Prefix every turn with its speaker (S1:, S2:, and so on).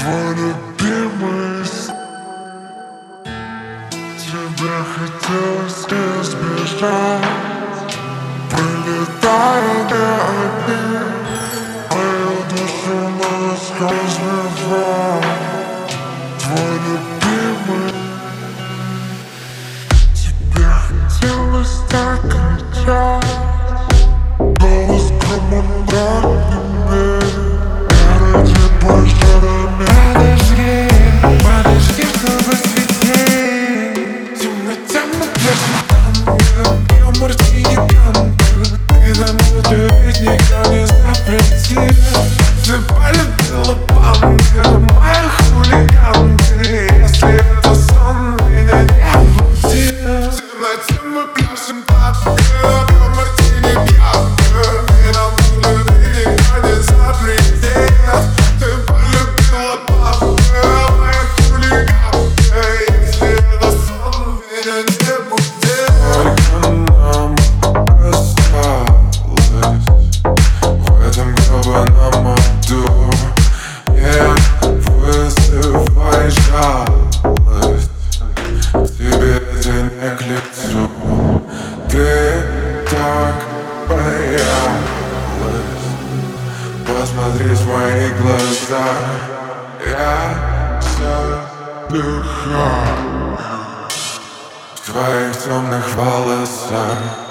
S1: Твой любимый Тебе хотелось избежать. Прилетая не одни Мою душу насквозь разбивает Твой любимый Тебе хотелось так кричать. Голос командантный
S2: good. Лицу Ты так боялась. Посмотри в мои глаза. Я задыхаюсь. В твоих темных волосах